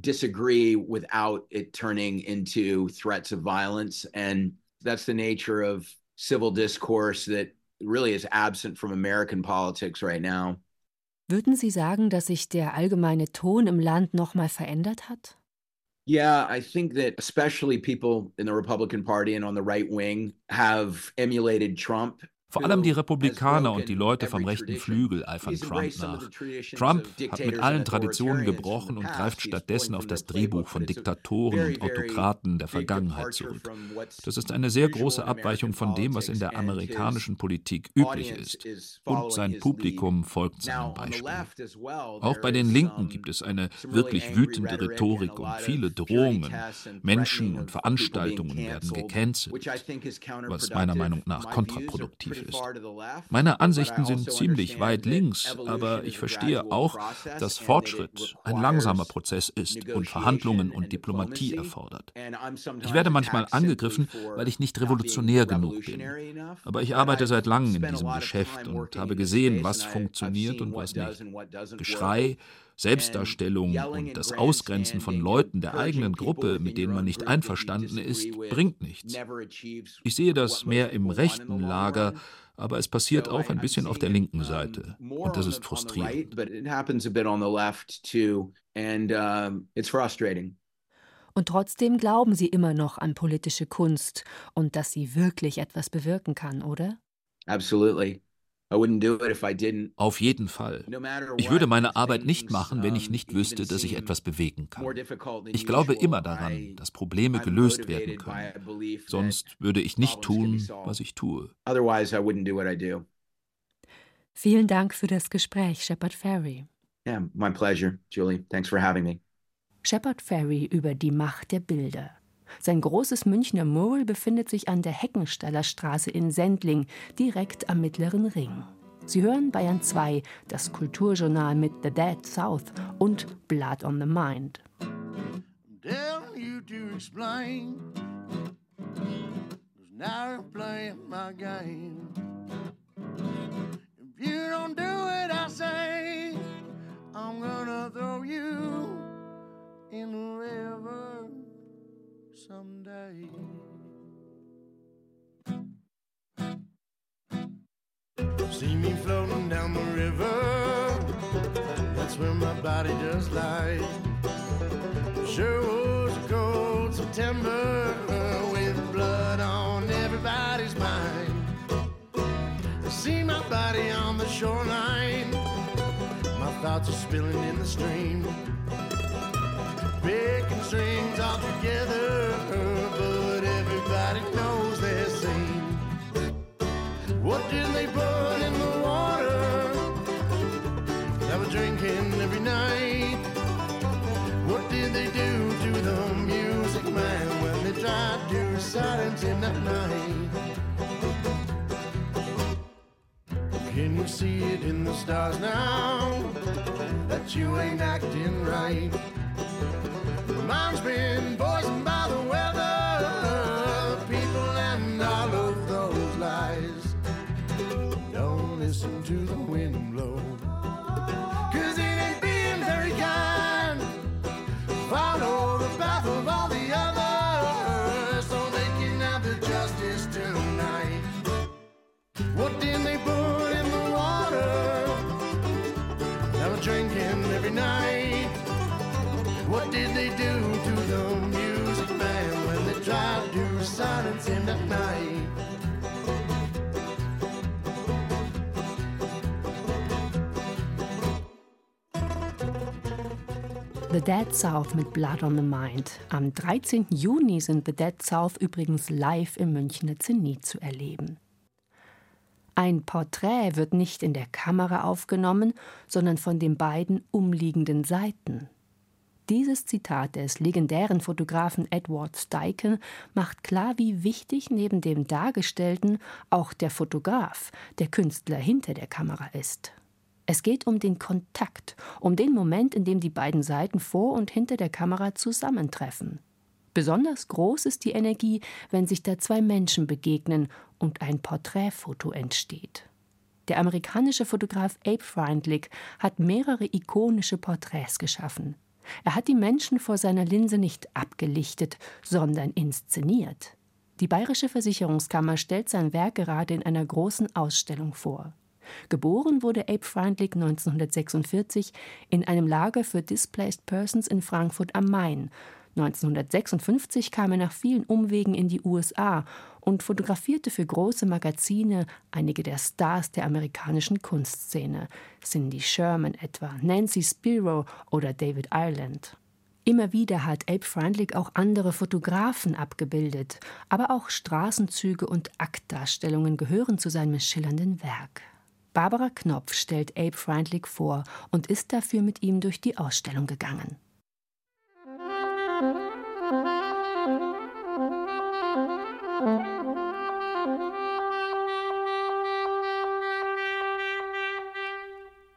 disagree without it turning into threats of violence and that's the nature of civil discourse that really is absent from American politics right now. Würden Sie sagen, dass sich der allgemeine Ton im Land nochmal verändert hat? Yeah, I think that especially people in the Republican Party and on the right wing have emulated Trump Vor allem die Republikaner und die Leute vom rechten Flügel eifern Trump nach. Trump hat mit allen Traditionen gebrochen und greift stattdessen auf das Drehbuch von Diktatoren und Autokraten der Vergangenheit zurück. Das ist eine sehr große Abweichung von dem, was in der amerikanischen Politik üblich ist. Und sein Publikum folgt seinem Beispiel. Auch bei den Linken gibt es eine wirklich wütende Rhetorik und viele Drohungen. Menschen und Veranstaltungen werden gecancelt, was meiner Meinung nach kontraproduktiv ist. Meine Ansichten sind ziemlich weit links, aber ich verstehe auch, dass Fortschritt ein langsamer Prozess ist und Verhandlungen und Diplomatie erfordert. Ich werde manchmal angegriffen, weil ich nicht revolutionär genug bin. Aber ich arbeite seit langem in diesem Geschäft und habe gesehen, was funktioniert und was nicht. Geschrei, Selbstdarstellung und das Ausgrenzen von Leuten der eigenen Gruppe, mit denen man nicht einverstanden ist, bringt nichts. Ich sehe das mehr im rechten Lager, aber es passiert auch ein bisschen auf der linken Seite. Und das ist frustrierend. Und trotzdem glauben Sie immer noch an politische Kunst und dass sie wirklich etwas bewirken kann, oder? Absolutely. Auf jeden Fall. Ich würde meine Arbeit nicht machen, wenn ich nicht wüsste, dass ich etwas bewegen kann. Ich glaube immer daran, dass Probleme gelöst werden können. Sonst würde ich nicht tun, was ich tue. Vielen Dank für das Gespräch, Shepard Ferry. Yeah, my pleasure, Julie. Thanks for having me. Shepard Ferry über die Macht der Bilder. Sein großes Münchner Mural befindet sich an der Heckensteller Straße in Sendling, direkt am Mittleren Ring. Sie hören Bayern 2, das Kulturjournal mit The Dead South und Blood on the Mind. I'm gonna throw you in the river someday. See me floating down the river, that's where my body just lies. Sure was a cold September with blood on everybody's mind. See my body on the shoreline, my thoughts are spilling in the stream picking strings all together, but everybody knows their scene. What did they put in the water that we're drinking every night? What did they do to the music man when they tried to silence him that night? Can you see it in the stars now that you ain't acting right? mine's been voided. The Dead South mit Blood on the Mind. Am 13. Juni sind The Dead South übrigens live im Münchner Zenit zu erleben. Ein Porträt wird nicht in der Kamera aufgenommen, sondern von den beiden umliegenden Seiten. Dieses Zitat des legendären Fotografen Edward Steichen macht klar, wie wichtig neben dem Dargestellten auch der Fotograf, der Künstler hinter der Kamera ist. Es geht um den Kontakt, um den Moment, in dem die beiden Seiten vor und hinter der Kamera zusammentreffen. Besonders groß ist die Energie, wenn sich da zwei Menschen begegnen und ein Porträtfoto entsteht. Der amerikanische Fotograf Abe Freundlich hat mehrere ikonische Porträts geschaffen. Er hat die Menschen vor seiner Linse nicht abgelichtet, sondern inszeniert. Die Bayerische Versicherungskammer stellt sein Werk gerade in einer großen Ausstellung vor. Geboren wurde Abe Freundlich 1946 in einem Lager für Displaced Persons in Frankfurt am Main 1956 kam er nach vielen Umwegen in die USA und fotografierte für große Magazine einige der Stars der amerikanischen Kunstszene, Cindy Sherman etwa, Nancy Spiro oder David Ireland. Immer wieder hat Abe Freundlich auch andere Fotografen abgebildet, aber auch Straßenzüge und Aktdarstellungen gehören zu seinem schillernden Werk. Barbara Knopf stellt Abe Freundlich vor und ist dafür mit ihm durch die Ausstellung gegangen.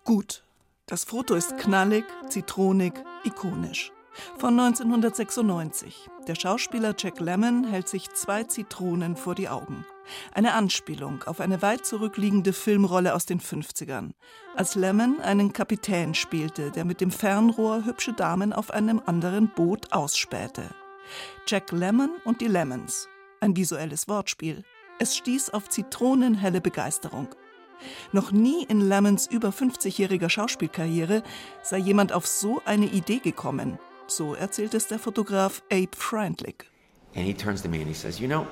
Gut, das Foto ist knallig, zitronig, ikonisch. Von 1996. Der Schauspieler Jack Lemmon hält sich zwei Zitronen vor die Augen. Eine Anspielung auf eine weit zurückliegende Filmrolle aus den 50ern, als Lemmon einen Kapitän spielte, der mit dem Fernrohr hübsche Damen auf einem anderen Boot ausspähte. Jack Lemmon und die Lemons. Ein visuelles Wortspiel. Es stieß auf zitronenhelle Begeisterung. Noch nie in Lemons über 50-jähriger Schauspielkarriere sei jemand auf so eine Idee gekommen. So erzählt es der Fotograf Abe Freundlich. And he turns to me and he says, "You know,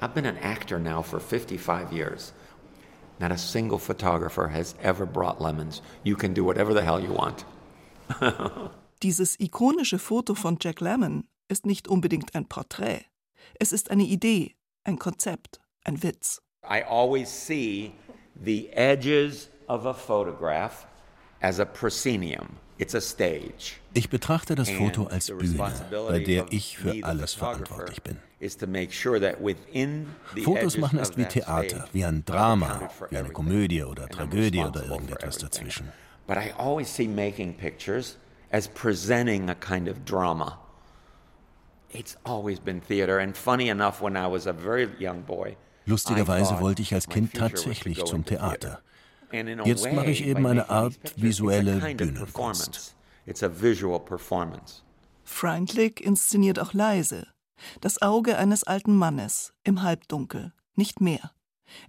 I've been an actor now for 55 years. Not a single photographer has ever brought lemons. You can do whatever the hell you want. Dieses ikonische Foto von Jack Lemmon ist nicht unbedingt ein Porträt. Es ist eine Idee, ein Konzept, ein Witz. I always see the edges of a photograph as a proscenium. Ich betrachte das Foto als Bühne, bei der ich für alles verantwortlich bin. Fotos machen ist wie Theater, wie ein Drama, wie eine Komödie oder Tragödie oder irgendetwas dazwischen. But I always see making pictures as presenting a kind of drama. It's always been theater and funny enough when I was a very young boy. Lustigerweise wollte ich als Kind tatsächlich zum Theater. Jetzt mache ich eben eine Art visuelle Bühnenkunst. Freundlich inszeniert auch leise. Das Auge eines alten Mannes im Halbdunkel, nicht mehr.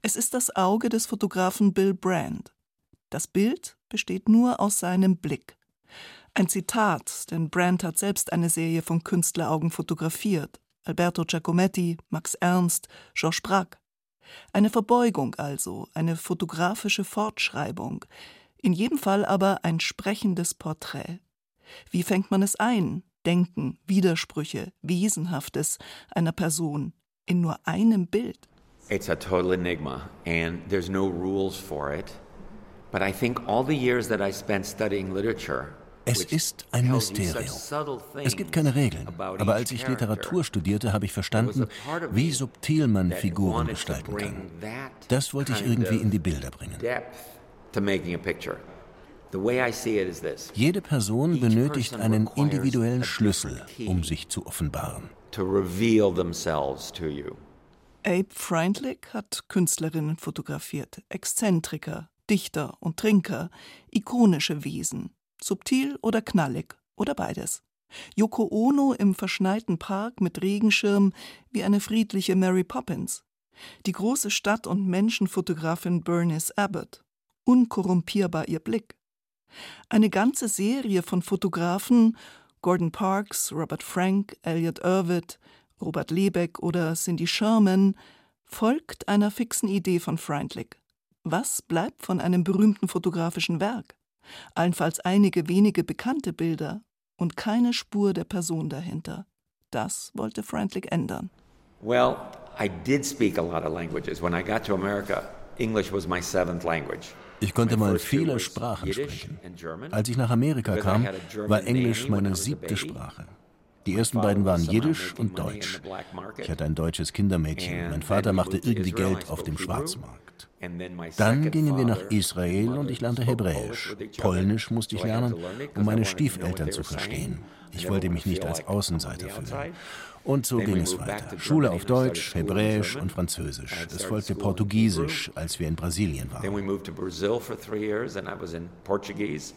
Es ist das Auge des Fotografen Bill Brand. Das Bild besteht nur aus seinem Blick. Ein Zitat, denn Brand hat selbst eine Serie von Künstleraugen fotografiert. Alberto Giacometti, Max Ernst, Georges Braque. Eine Verbeugung also, eine fotografische Fortschreibung, in jedem Fall aber ein sprechendes Porträt. Wie fängt man es ein? Denken, Widersprüche, Wesenhaftes einer Person in nur einem Bild? It's a total enigma and there's no rules for it. But I think all the years that I spent studying literature es ist ein Mysterium. Es gibt keine Regeln, aber als ich Literatur studierte, habe ich verstanden, wie subtil man Figuren gestalten kann. Das wollte ich irgendwie in die Bilder bringen. Jede Person benötigt einen individuellen Schlüssel, um sich zu offenbaren. Abe Freundlich hat Künstlerinnen fotografiert, Exzentriker, Dichter und Trinker, ikonische Wesen. Subtil oder knallig oder beides. Yoko Ono im verschneiten Park mit Regenschirm wie eine friedliche Mary Poppins. Die große Stadt- und Menschenfotografin Bernice Abbott. Unkorrumpierbar ihr Blick. Eine ganze Serie von Fotografen, Gordon Parks, Robert Frank, Elliot Irvitt, Robert Lebeck oder Cindy Sherman, folgt einer fixen Idee von Freundlich. Was bleibt von einem berühmten fotografischen Werk? Allenfalls einige wenige bekannte Bilder und keine Spur der Person dahinter. Das wollte Freundlich ändern. Well, I did speak a lot of languages. When I got to America, English was my seventh language. Ich konnte mal viele Sprachen sprechen. Als ich nach Amerika kam, war Englisch meine siebte Sprache. Die ersten beiden waren Jiddisch und Deutsch. Ich hatte ein deutsches Kindermädchen. Mein Vater machte irgendwie Geld auf dem Schwarzmarkt. Dann gingen wir nach Israel und ich lernte Hebräisch. Polnisch musste ich lernen, um meine Stiefeltern zu verstehen. Ich wollte mich nicht als Außenseiter fühlen. Und so ging es weiter. Schule auf Deutsch, Hebräisch und Französisch. Es folgte Portugiesisch, als wir in Brasilien waren.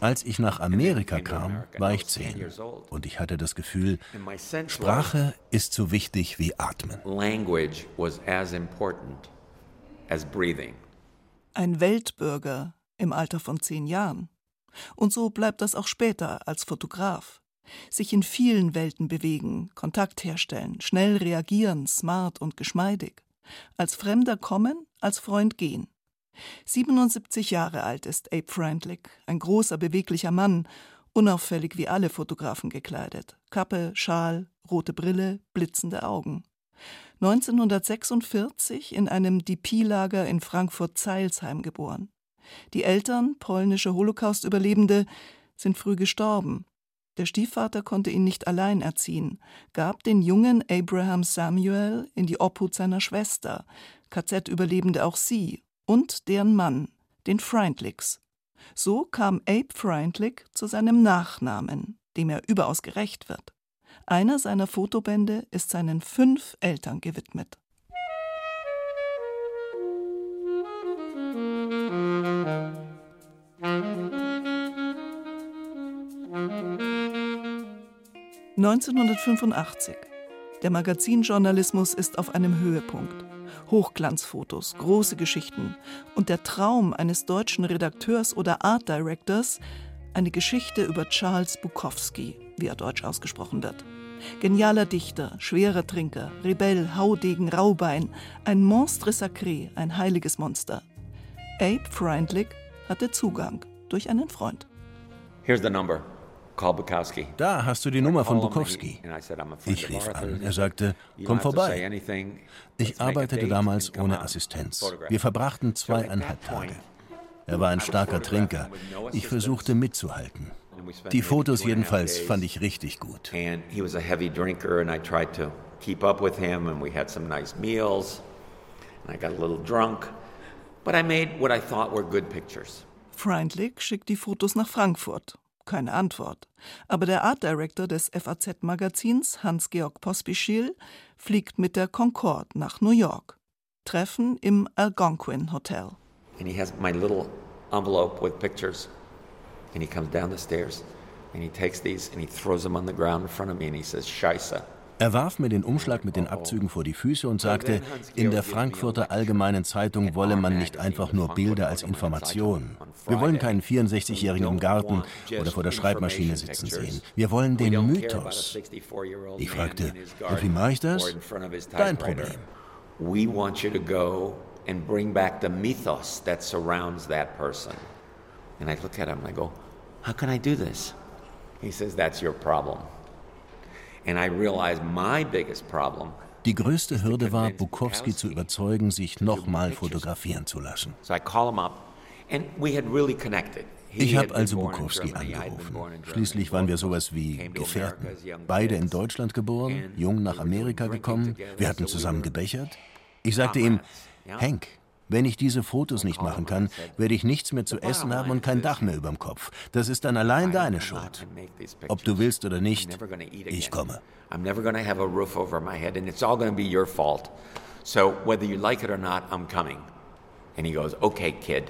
Als ich nach Amerika kam, war ich zehn. Und ich hatte das Gefühl, Sprache ist so wichtig wie Atmen. Ein Weltbürger im Alter von zehn Jahren. Und so bleibt das auch später als Fotograf sich in vielen Welten bewegen, Kontakt herstellen, schnell reagieren, smart und geschmeidig, als Fremder kommen, als Freund gehen. 77 Jahre alt ist Abe Freundlich, ein großer, beweglicher Mann, unauffällig wie alle Fotografen gekleidet. Kappe, Schal, rote Brille, blitzende Augen. 1946 in einem DP-Lager in Frankfurt-Zeilsheim geboren. Die Eltern, polnische Holocaust-Überlebende, sind früh gestorben. Der Stiefvater konnte ihn nicht allein erziehen, gab den jungen Abraham Samuel in die Obhut seiner Schwester, KZ-Überlebende auch sie, und deren Mann, den Freundlichs. So kam Abe Freundlich zu seinem Nachnamen, dem er überaus gerecht wird. Einer seiner Fotobände ist seinen fünf Eltern gewidmet. 1985. Der Magazinjournalismus ist auf einem Höhepunkt. Hochglanzfotos, große Geschichten und der Traum eines deutschen Redakteurs oder Art Directors, eine Geschichte über Charles Bukowski, wie er deutsch ausgesprochen wird. Genialer Dichter, schwerer Trinker, Rebell, Haudegen, Raubein, ein Monstre sacré, ein heiliges Monster. Abe Freundlich hatte Zugang durch einen Freund. Here's the number. Da hast du die Nummer von Bukowski. Ich rief an. Er sagte, komm vorbei. Ich arbeitete damals ohne Assistenz. Wir verbrachten zweieinhalb Tage. Er war ein starker Trinker. Ich versuchte mitzuhalten. Die Fotos jedenfalls fand ich richtig gut. keep up with him and we had some nice meals and I got a little drunk but I made what I thought were good pictures. Freundlich schickt die Fotos nach Frankfurt keine Antwort. Aber der Art Director des FAZ-Magazins, Hans-Georg Pospischil, fliegt mit der Concorde nach New York. Treffen im Algonquin Hotel. And he has my little envelope with pictures. And he comes down the stairs and he takes these and he throws them on the ground in front of me and he says, Scheiße. Er warf mir den Umschlag mit den Abzügen vor die Füße und sagte, in der Frankfurter Allgemeinen Zeitung wolle man nicht einfach nur Bilder als Information. Wir wollen keinen 64-Jährigen im Garten oder vor der Schreibmaschine sitzen sehen. Wir wollen den Mythos. Ich fragte, und wie mache ich das? Dein Problem. We want you to go and bring back the mythos that surrounds that person. And I look at him and I go, how can I do this? He says, that's your problem. Die größte Hürde war, Bukowski zu überzeugen, sich nochmal fotografieren zu lassen. Ich habe also Bukowski angerufen. Schließlich waren wir sowas wie Gefährten. Beide in Deutschland geboren, jung nach Amerika gekommen. Wir hatten zusammen gebechert. Ich sagte ihm, Henk, wenn ich diese Fotos nicht machen kann, werde ich nichts mehr zu essen haben und kein Dach mehr überm Kopf. Das ist dann allein deine Schuld. Ob du willst oder nicht, ich komme. I'm never going to have a roof over my head and it's all going to be your fault. So whether you like it or not, I'm coming. And he goes, okay, kid.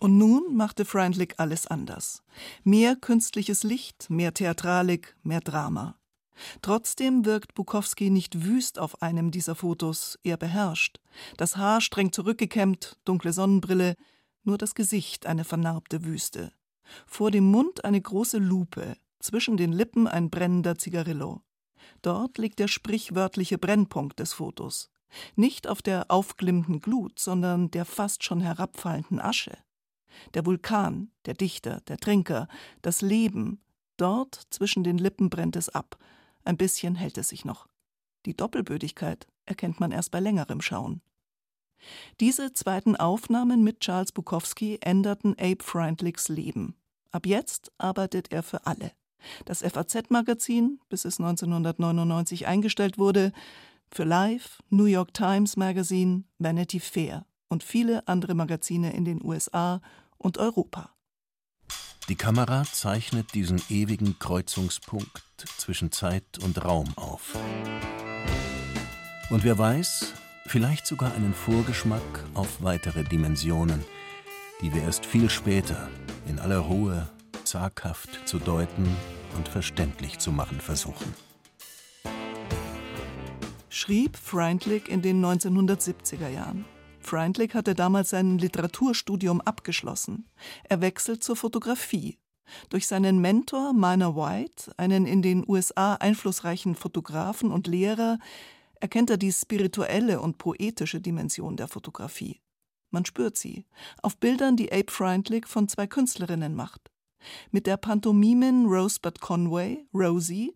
Und nun machte Freundlich alles anders. Mehr künstliches Licht, mehr Theatralik, mehr Drama. Trotzdem wirkt Bukowski nicht wüst auf einem dieser Fotos, eher beherrscht. Das Haar streng zurückgekämmt, dunkle Sonnenbrille, nur das Gesicht eine vernarbte Wüste. Vor dem Mund eine große Lupe, zwischen den Lippen ein brennender Zigarillo. Dort liegt der sprichwörtliche Brennpunkt des Fotos. Nicht auf der aufglimmenden Glut, sondern der fast schon herabfallenden Asche. Der Vulkan, der Dichter, der Trinker, das Leben, dort zwischen den Lippen brennt es ab, ein bisschen hält es sich noch. Die Doppelbödigkeit erkennt man erst bei längerem Schauen. Diese zweiten Aufnahmen mit Charles Bukowski änderten Abe Freundlichs Leben. Ab jetzt arbeitet er für alle. Das FAZ-Magazin, bis es 1999 eingestellt wurde, für Life, New York Times Magazine, Vanity Fair und viele andere Magazine in den USA und Europa. Die Kamera zeichnet diesen ewigen Kreuzungspunkt zwischen Zeit und Raum auf. Und wer weiß, vielleicht sogar einen Vorgeschmack auf weitere Dimensionen, die wir erst viel später in aller Ruhe zaghaft zu deuten und verständlich zu machen versuchen. Schrieb Freundlich in den 1970er Jahren. Freundlich hatte damals sein Literaturstudium abgeschlossen. Er wechselt zur Fotografie. Durch seinen Mentor Minor White, einen in den USA einflussreichen Fotografen und Lehrer, erkennt er die spirituelle und poetische Dimension der Fotografie. Man spürt sie auf Bildern, die Abe Freundlich von zwei Künstlerinnen macht. Mit der Pantomimin Rosebud Conway, Rosie,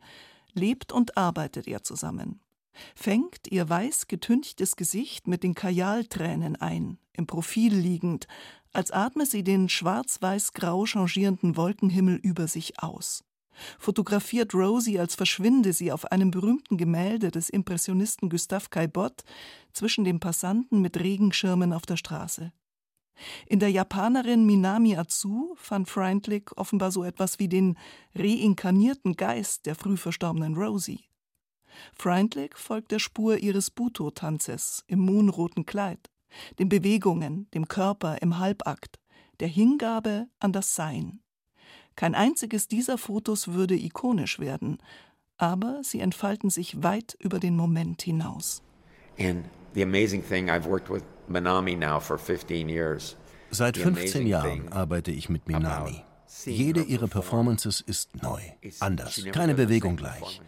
lebt und arbeitet er zusammen fängt ihr weiß getünchtes Gesicht mit den Kajaltränen ein, im Profil liegend, als atme sie den schwarz-weiß-grau changierenden Wolkenhimmel über sich aus. Fotografiert Rosie, als verschwinde sie auf einem berühmten Gemälde des Impressionisten Gustave Caillebotte zwischen den Passanten mit Regenschirmen auf der Straße. In der Japanerin Minami Atsu fand Freundlich offenbar so etwas wie den reinkarnierten Geist der früh verstorbenen Rosie. Freundlich folgt der Spur ihres Buto-Tanzes im mohnroten Kleid, den Bewegungen, dem Körper im Halbakt, der Hingabe an das Sein. Kein einziges dieser Fotos würde ikonisch werden, aber sie entfalten sich weit über den Moment hinaus. And the amazing thing, I've worked with Minami now for 15 years. Seit 15 Jahren arbeite ich mit Minami. Jede ihrer Performances ist neu, anders, keine Bewegung gleich.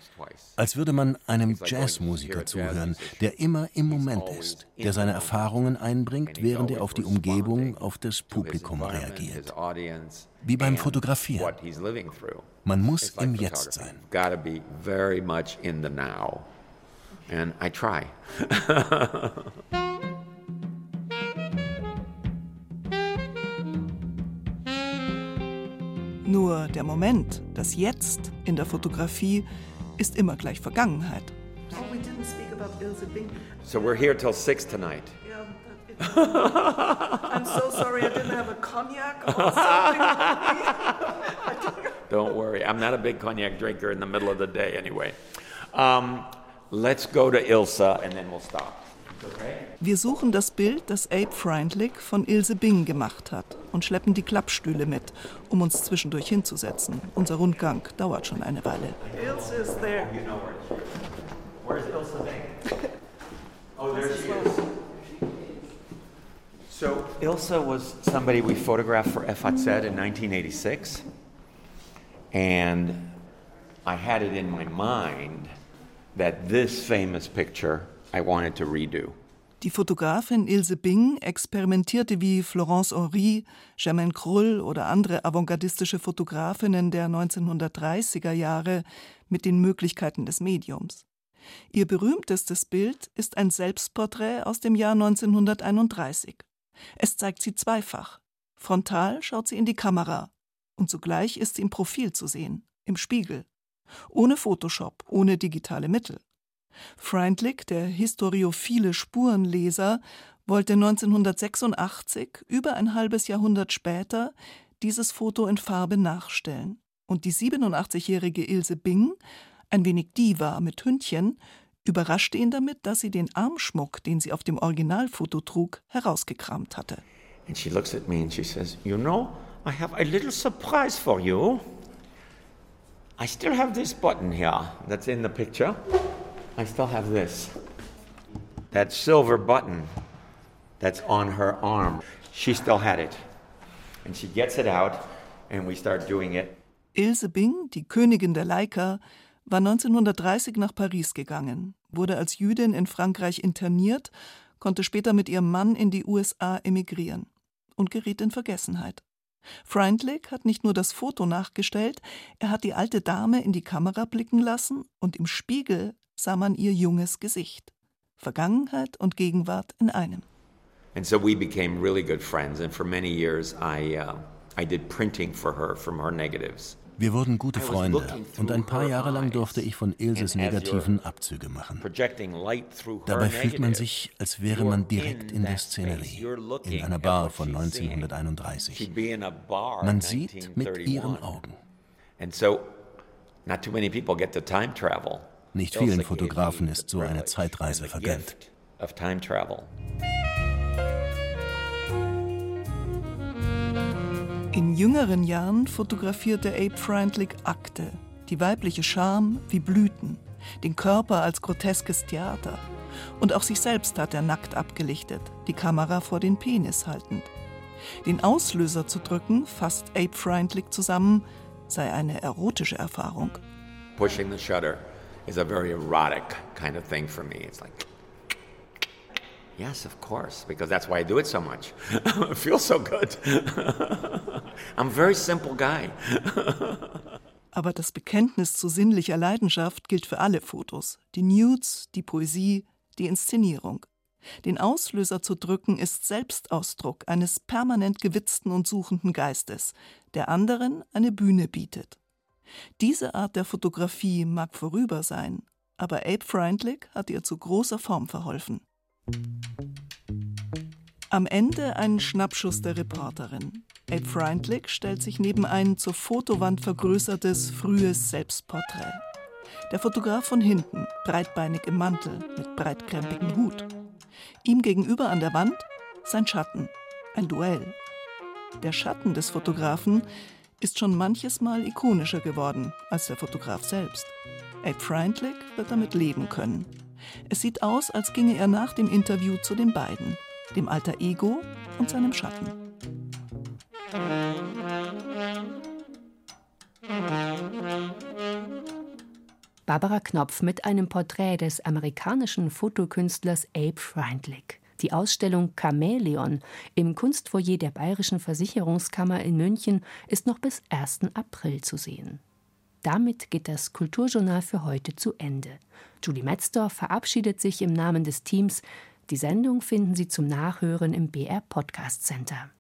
Als würde man einem Jazzmusiker zuhören, der immer im Moment ist, der seine Erfahrungen einbringt, während er auf die Umgebung, auf das Publikum reagiert. Wie beim Fotografieren. Man muss im Jetzt sein. And I try. Nur der Moment, das Jetzt in der Fotografie, ist immer gleich Vergangenheit. Oh, we didn't speak about Ilse Bing. So we're here till six tonight. I'm so sorry I didn't have a cognac or something. Don't worry, I'm not a big cognac drinker in the middle of the day anyway. Um, let's go to Ilsa and then we'll stop. Wir suchen das Bild, das Abe Freundlich von Ilse Bing gemacht hat und schleppen die Klappstühle mit, um uns zwischendurch hinzusetzen. Unser Rundgang dauert schon eine Weile. Ilse is there. Where's Ilse Bing? oh, there she is. So Ilse was somebody we photographed for FAZ in 1986, and I had it in my mind that this famous picture I wanted to redo. Die Fotografin Ilse Bing experimentierte wie Florence Henry, Germaine Krull oder andere avantgardistische Fotografinnen der 1930er Jahre mit den Möglichkeiten des Mediums. Ihr berühmtestes Bild ist ein Selbstporträt aus dem Jahr 1931. Es zeigt sie zweifach. Frontal schaut sie in die Kamera und zugleich ist sie im Profil zu sehen, im Spiegel. Ohne Photoshop, ohne digitale Mittel. Freundlich, der historiophile Spurenleser, wollte 1986, über ein halbes Jahrhundert später, dieses Foto in Farbe nachstellen. Und die 87-jährige Ilse Bing, ein wenig Diva mit Hündchen, überraschte ihn damit, dass sie den Armschmuck, den sie auf dem Originalfoto trug, herausgekramt hatte. And she looks at me and she says, "You know, I have a little surprise for you. I still have this button here that's in the picture. I still have this. That silver button that's on her arm. She still had it. And she gets it out and we start doing it. Ilse Bing, die Königin der Leica, war 1930 nach Paris gegangen, wurde als Jüdin in Frankreich interniert, konnte später mit ihrem Mann in die USA emigrieren und geriet in Vergessenheit. Freundlich hat nicht nur das Foto nachgestellt, er hat die alte Dame in die Kamera blicken lassen und im Spiegel sah man ihr junges Gesicht. Vergangenheit und Gegenwart in einem. And so we became really good friends and for many years I uh, I did printing for her from her negatives. Wir wurden gute Freunde und ein paar Jahre lang durfte ich von Ilses Negativen Abzüge machen. Dabei fühlt man sich, als wäre man direkt in der Szenerie, in einer Bar von 1931. Man sieht mit ihren Augen. Nicht vielen Fotografen ist so eine Zeitreise vergönnt. In jüngeren Jahren fotografierte Abe Freundlich Akte, die weibliche Scham wie Blüten, den Körper als groteskes Theater. Und auch sich selbst hat er nackt abgelichtet, die Kamera vor den Penis haltend. Den Auslöser zu drücken, fasst Abe Freundlich zusammen, sei eine erotische Erfahrung. Pushing the shutter is a very erotic kind of thing for me. It's like, yes, of course, because that's why I do it so much. it feels so good. I'm a very simple guy. Aber das Bekenntnis zu sinnlicher Leidenschaft gilt für alle Fotos. Die Nudes, die Poesie, die Inszenierung. Den Auslöser zu drücken ist Selbstausdruck eines permanent gewitzten und suchenden Geistes, der anderen eine Bühne bietet. Diese Art der Fotografie mag vorüber sein, aber Abe Freundlich hat ihr zu großer Form verholfen. Am Ende ein Schnappschuss der Reporterin. Abe Freundlich stellt sich neben ein zur Fotowand vergrößertes, frühes Selbstporträt. Der Fotograf von hinten, breitbeinig im Mantel, mit breitkrempigem Hut. Ihm gegenüber an der Wand sein Schatten, ein Duell. Der Schatten des Fotografen ist schon manches Mal ikonischer geworden als der Fotograf selbst. Abe Freundlich wird damit leben können. Es sieht aus, als ginge er nach dem Interview zu den beiden, dem alter Ego und seinem Schatten. Barbara Knopf mit einem Porträt des amerikanischen Fotokünstlers Abe Freundlich. Die Ausstellung Chamäleon im Kunstfoyer der Bayerischen Versicherungskammer in München ist noch bis 1. April zu sehen. Damit geht das Kulturjournal für heute zu Ende. Julie Metzdorf verabschiedet sich im Namen des Teams. Die Sendung finden Sie zum Nachhören im BR Podcast Center.